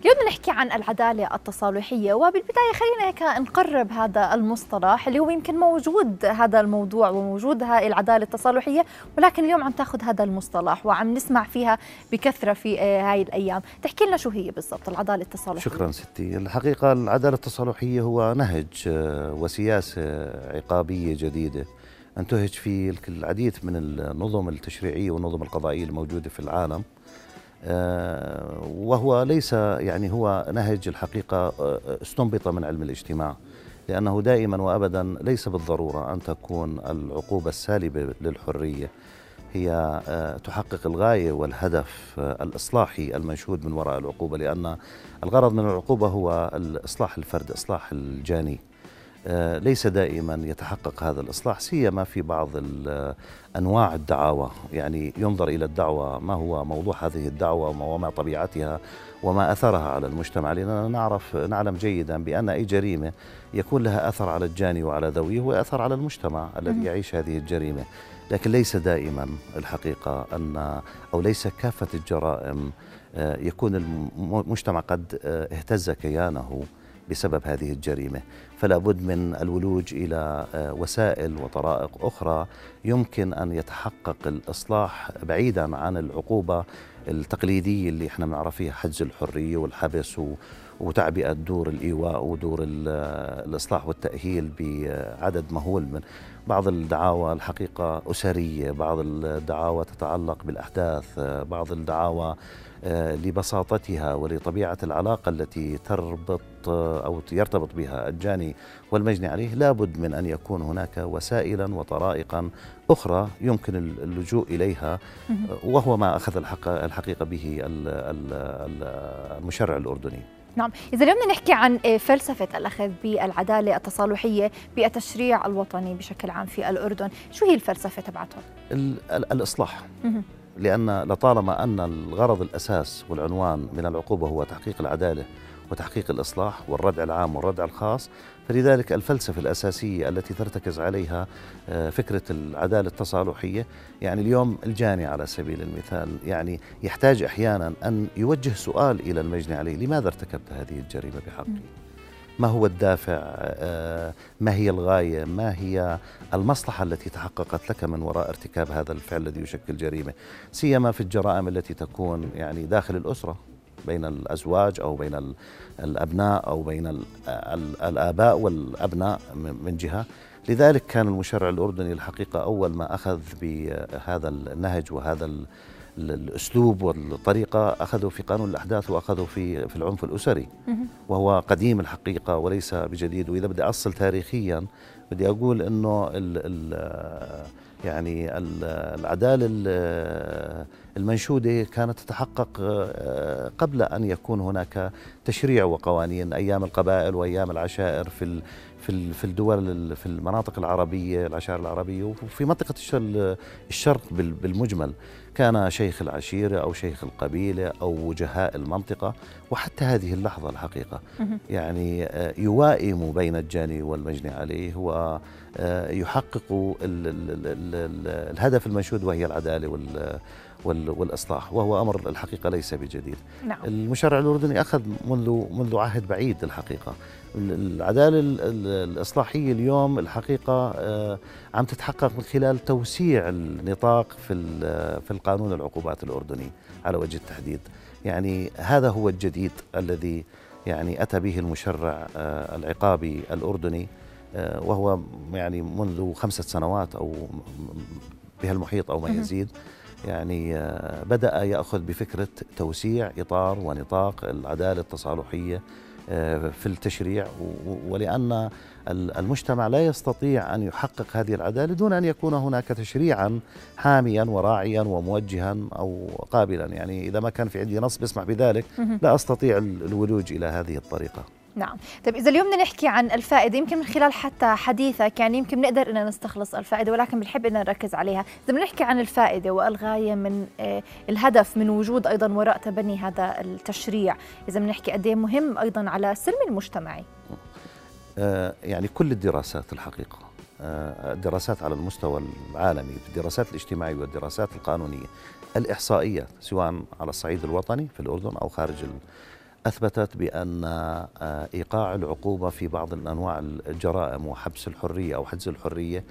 اليوم نحكي عن العدالة التصالحية وبالبداية خلينا هيك نقرب هذا المصطلح اللي هو يمكن موجود هذا الموضوع وموجود هاي العدالة التصالحية ولكن اليوم عم تاخذ هذا المصطلح وعم نسمع فيها بكثرة في آه، هاي الأيام. تحكي لنا شو هي بالضبط العدالة التصالحية؟ شكرا ستي. الحقيقة العدالة التصالحية هو نهج آه، وسياسة عقابية جديدة أنتهج في العديد من النظم التشريعية والنظم القضائية الموجودة في العالم. وهو ليس يعني هو نهج الحقيقة آه، استنبط من علم الاجتماع لأنه دائما وأبدا ليس بالضرورة أن تكون العقوبة السالبة للحرية هي آه، تحقق الغاية والهدف الإصلاحي المنشود من وراء العقوبة لأن الغرض من العقوبة هو إصلاح الفرد إصلاح الجاني. آه، ليس دائما يتحقق هذا الإصلاح سيما في بعض أنواع الدعاوى. يعني ينظر إلى الدعوة ما هو موضوع هذه الدعوة وما طبيعتها وما أثرها على المجتمع؟ لأننا نعرف نعلم جيدا بأن أي جريمة يكون لها أثر على الجاني وعلى ذويه وأثر على المجتمع الذي يعيش هذه الجريمة. لكن ليس دائما الحقيقة أن أو ليس كافة الجرائم آه، يكون المجتمع قد آه، اهتز كيانه. بسبب هذه الجريمة. فلا بد من الولوج إلى آه، وسائل وطرائق أخرى يمكن أن يتحقق الإصلاح بعيدا عن العقوبة التقليدية اللي إحنا بنعرف فيها حجز الحرية والحبس وتعبئة دور الإيواء ودور الإصلاح والتأهيل بعدد مهول من بعض الدعاوى الحقيقة أسرية، بعض الدعاوى تتعلق بالأحداث، بعض الدعاوى آه، لبساطتها ولطبيعة العلاقة التي تربط آه، أو يرتبط بها الجاني والمجني عليه لابد من أن يكون هناك وسائلا وطرائقا أخرى يمكن اللجوء إليها وهو ما أخذ الحقيقة به المشرع الأردني. نعم. إذا اليوم بدنا نحكي عن آه، فلسفة الأخذ بالعدالة التصالحية بالتشريع الوطني بشكل عام في الأردن شو هي الفلسفة تبعتهم؟ الإصلاح. لأن لطالما أن الغرض الأساس والعنوان من العقوبة هو تحقيق العدالة وتحقيق الإصلاح والردع العام والردع الخاص فلذلك الفلسفة الأساسية التي ترتكز عليها آه، فكرة العدالة التصالحية يعني اليوم الجاني على سبيل المثال يعني يحتاج أحيانا أن يوجه سؤال إلى المجني عليه لماذا ارتكبت هذه الجريمة بحقي؟ ما هو الدافع؟ آه، ما هي الغاية؟ ما هي المصلحة التي تحققت لك من وراء ارتكاب هذا الفعل الذي يشكل جريمة؟ سيما في الجرائم التي تكون يعني داخل الأسرة. بين الأزواج أو بين الأبناء أو بين الآباء والأبناء من جهة. لذلك كان المشرع الأردني الحقيقة أول ما أخذ بهذا النهج وهذا الأسلوب والطريقة أخذوا في قانون الأحداث وأخذوا في في العنف الأسري. وهو قديم الحقيقة وليس بجديد. وإذا بدي أصل تاريخيا بدي أقول إنه ال ال يعني العدالة المنشودة كانت تتحقق آه، قبل أن يكون هناك تشريع وقوانين أيام القبائل وأيام العشائر في في في الدول في المناطق العربية العشائر العربية وفي منطقة الشرق بالمجمل. كان شيخ العشيرة أو شيخ القبيلة أو وجهاء المنطقة وحتى هذه اللحظة الحقيقة. يعني آه، يوائم بين الجاني والمجني عليه ويحقق الهدف المنشود وهي العدالة والإصلاح وهو أمر الحقيقة ليس بجديد. نعم. المشرع الأردني أخذ منذ منذ عهد بعيد الحقيقة العدالة الإصلاحية اليوم الحقيقة آه، عم تتحقق من خلال توسيع النطاق في في القانون العقوبات الأردني على وجه التحديد. يعني هذا هو الجديد الذي يعني أتى به المشرع آه، العقابي الأردني آه، وهو يعني منذ خمسة سنوات أو بهالمحيط أو ما يزيد يعني آه، بدأ يأخذ بفكرة توسيع إطار ونطاق العدالة التصالحية آه، في التشريع. ولأن المجتمع لا يستطيع أن يحقق هذه العدالة دون أن يكون هناك تشريعا حاميا وراعيا وموجها أو قابلا. يعني إذا ما كان في عندي نص بيسمح بذلك. لا أستطيع الولوج إلى هذه الطريقة. نعم. طيب إذا اليوم بدنا نحكي عن الفائدة يمكن من خلال حتى حديثك يعني يمكن نقدر أن نستخلص الفائدة ولكن بنحب أن نركز عليها. إذا بدنا نحكي عن الفائدة والغاية من آه، الهدف من وجود أيضا وراء تبني هذا التشريع. إذا بدنا نحكي قد إيه مهم أيضا على السلم المجتمعي. آه، يعني كل الدراسات الحقيقة آه، الدراسات على المستوى العالمي الدراسات الاجتماعية والدراسات القانونية الإحصائيات سواء على الصعيد الوطني في الأردن أو خارج أثبتت بأن آه، إيقاع العقوبة في بعض الأنواع الجرائم وحبس الحرية أو حجز الحرية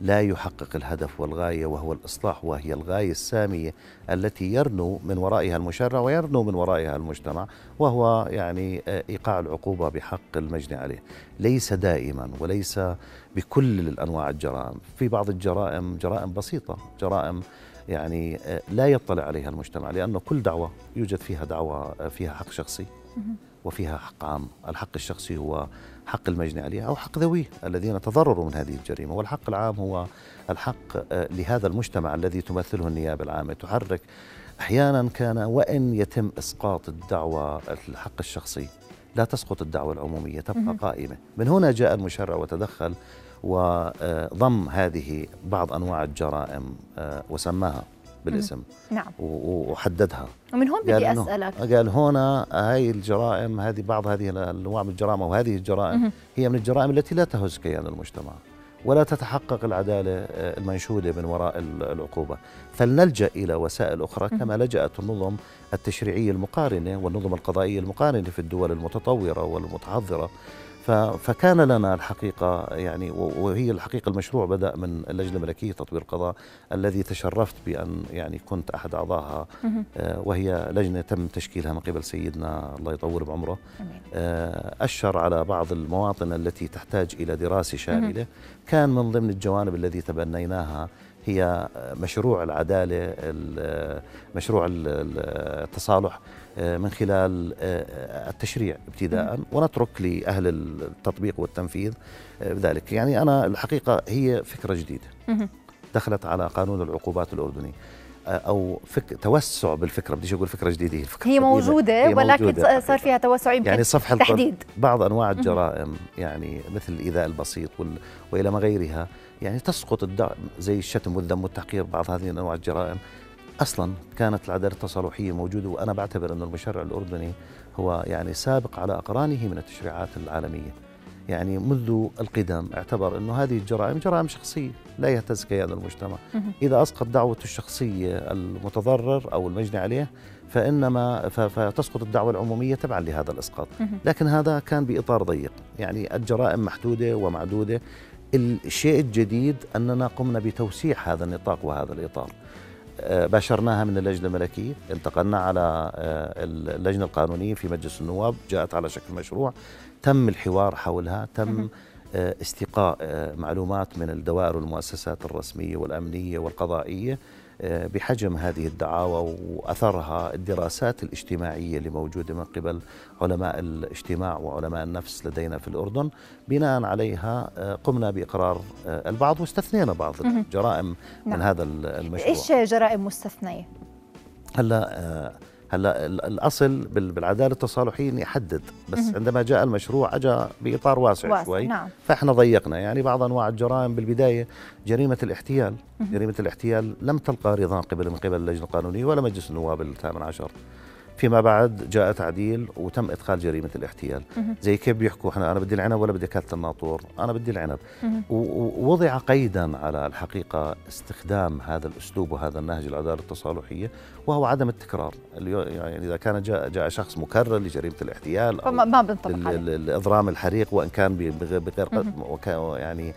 لا يحقق الهدف والغاية وهو الإصلاح وهي الغاية السامية التي يرنو من ورائها المشرع ويرنو من ورائها المجتمع وهو يعني آه، إيقاع العقوبة بحق المجني عليه. ليس دائما وليس بكل الأنواع الجرائم. في بعض الجرائم جرائم بسيطة جرائم يعني آه، لا يطلع عليها المجتمع لأنه كل دعوة يوجد فيها دعوة آه، فيها حق شخصي وفيها حق عام. الحق الشخصي هو حق المجني عليه أو حق ذويه الذين تضرروا من هذه الجريمة. والحق العام هو الحق آه، لهذا المجتمع الذي تمثله النيابة العامة. تحرك أحيانا كان وإن يتم إسقاط الدعوة الحق الشخصي لا تسقط الدعوة العمومية تبقى قائمة. من هنا جاء المشرع وتدخل وضم هذه بعض أنواع الجرائم آه، وسماها بالاسم نعم. وحددها. ومن هون بدي أسألك. قال هنا هاي الجرائم هذه بعض هذه الأنواع من الجرائم وهذه الجرائم هي من الجرائم التي لا تهز كيان المجتمع. ولا تتحقق العدالة آه، المنشودة من وراء العقوبة. فلنلجأ إلى وسائل أخرى كما لجأت النظم التشريعية المقارنة والنظم القضائية المقارنة في الدول المتطورة والمتحضرة. فكان لنا الحقيقة يعني وهي الحقيقة المشروع بدأ من اللجنة الملكية تطوير القضاء الذي تشرفت بأن يعني كنت أحد أعضائها. آه، وهي لجنة تم تشكيلها من قبل سيدنا الله يطول بعمره. آه، أشر على بعض المواطن التي تحتاج إلى دراسة شاملة. كان من ضمن الجوانب الذي تبنيناها هي مشروع العدالة مشروع التصالح آه، من خلال آه، التشريع ابتداء. ونترك لأهل التطبيق والتنفيذ آه، ذلك يعني أنا الحقيقة هي فكرة جديدة. دخلت على قانون العقوبات الأردني أو فك توسع بالفكرة بديش أقول فكرة جديدة هي, هي موجودة هي ولكن موجودة. صار فيها توسع يمكن يعني صفح تحديد. بعض أنواع الجرائم يعني مثل الإيذاء البسيط وال... وإلى ما غيرها يعني تسقط الدعم زي الشتم والذم والتحقير بعض هذه انواع الجرائم. أصلا كانت العدالة التصالحية موجودة وأنا بعتبر انه المشرع الأردني هو يعني سابق على أقرانه من التشريعات العالمية. يعني منذ القدم. اعتبر إنه هذه الجرائم جرائم شخصية لا يهتز كيان المجتمع. إذا اسقط دعوته الشخصية المتضرر أو المجني عليه فإنما فتسقط الدعوة العمومية تبعا لهذا الأسقاط. لكن هذا كان بإطار ضيق. يعني الجرائم محدودة ومعدودة. الشيء الجديد أننا قمنا بتوسيع هذا النطاق وهذا الإطار. آه، باشرناها من اللجنة الملكية. انتقلنا على آه، اللجنة القانونية في مجلس النواب جاءت على شكل مشروع. تم الحوار حولها تم آه، استقاء معلومات من الدوائر والمؤسسات الرسمية والأمنية والقضائية آه، بحجم هذه الدعاوى وأثرها الدراسات الاجتماعية اللي موجودة من قبل علماء الاجتماع وعلماء النفس لدينا في الأردن. بناء عليها آه، قمنا بإقرار آه، البعض واستثنينا بعض الجرائم نعم. من هذا المشروع. إيش جرائم مستثنية؟ هلأ هلا الأصل بالعدالة التصالحية إني أحدد بس. عندما جاء المشروع اجى بإطار واسع, واسع شوي نعم. فإحنا ضيقنا يعني بعض أنواع الجرائم بالبداية جريمة الاحتيال مه. جريمة الاحتيال لم تلقى رضا قبل من قبل اللجنة القانونية ولا مجلس النواب الثامن عشر فيما بعد جاء تعديل وتم إدخال جريمة الاحتيال. زي كيف بيحكوا إحنا أنا بدي العنب ولا بدي كاله الناطور؟ أنا بدي العنب. ووضع قيدا على الحقيقة استخدام هذا الأسلوب وهذا النهج العداله التصالحية وهو عدم التكرار. يعني إذا كان جاء جاء شخص مكرر لجريمة الاحتيال أو ما بنطبق الإضرام الحريق وإن كان بغير يعني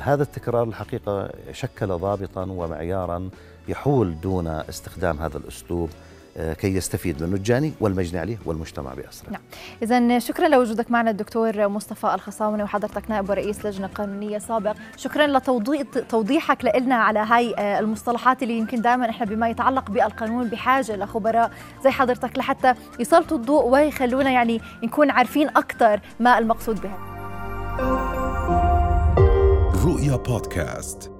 هذا التكرار الحقيقة شكل ضابطا ومعيارا يحول دون استخدام هذا الأسلوب كي يستفيد منه الجاني والمجني عليه والمجتمع بأسره. نعم. إذا شكرا لوجودك معنا الدكتور مصطفى الخصاوني وحضرتك نائب ورئيس لجنة قانونية سابق. شكرا لتوضيحك لنا على هاي آه، المصطلحات اللي يمكن دائما إحنا بما يتعلق بالقانون بحاجة لخبراء زي حضرتك لحتى يسلطوا الضوء ويخلونا يعني نكون عارفين أكثر ما المقصود بها. رؤيا بودكاست.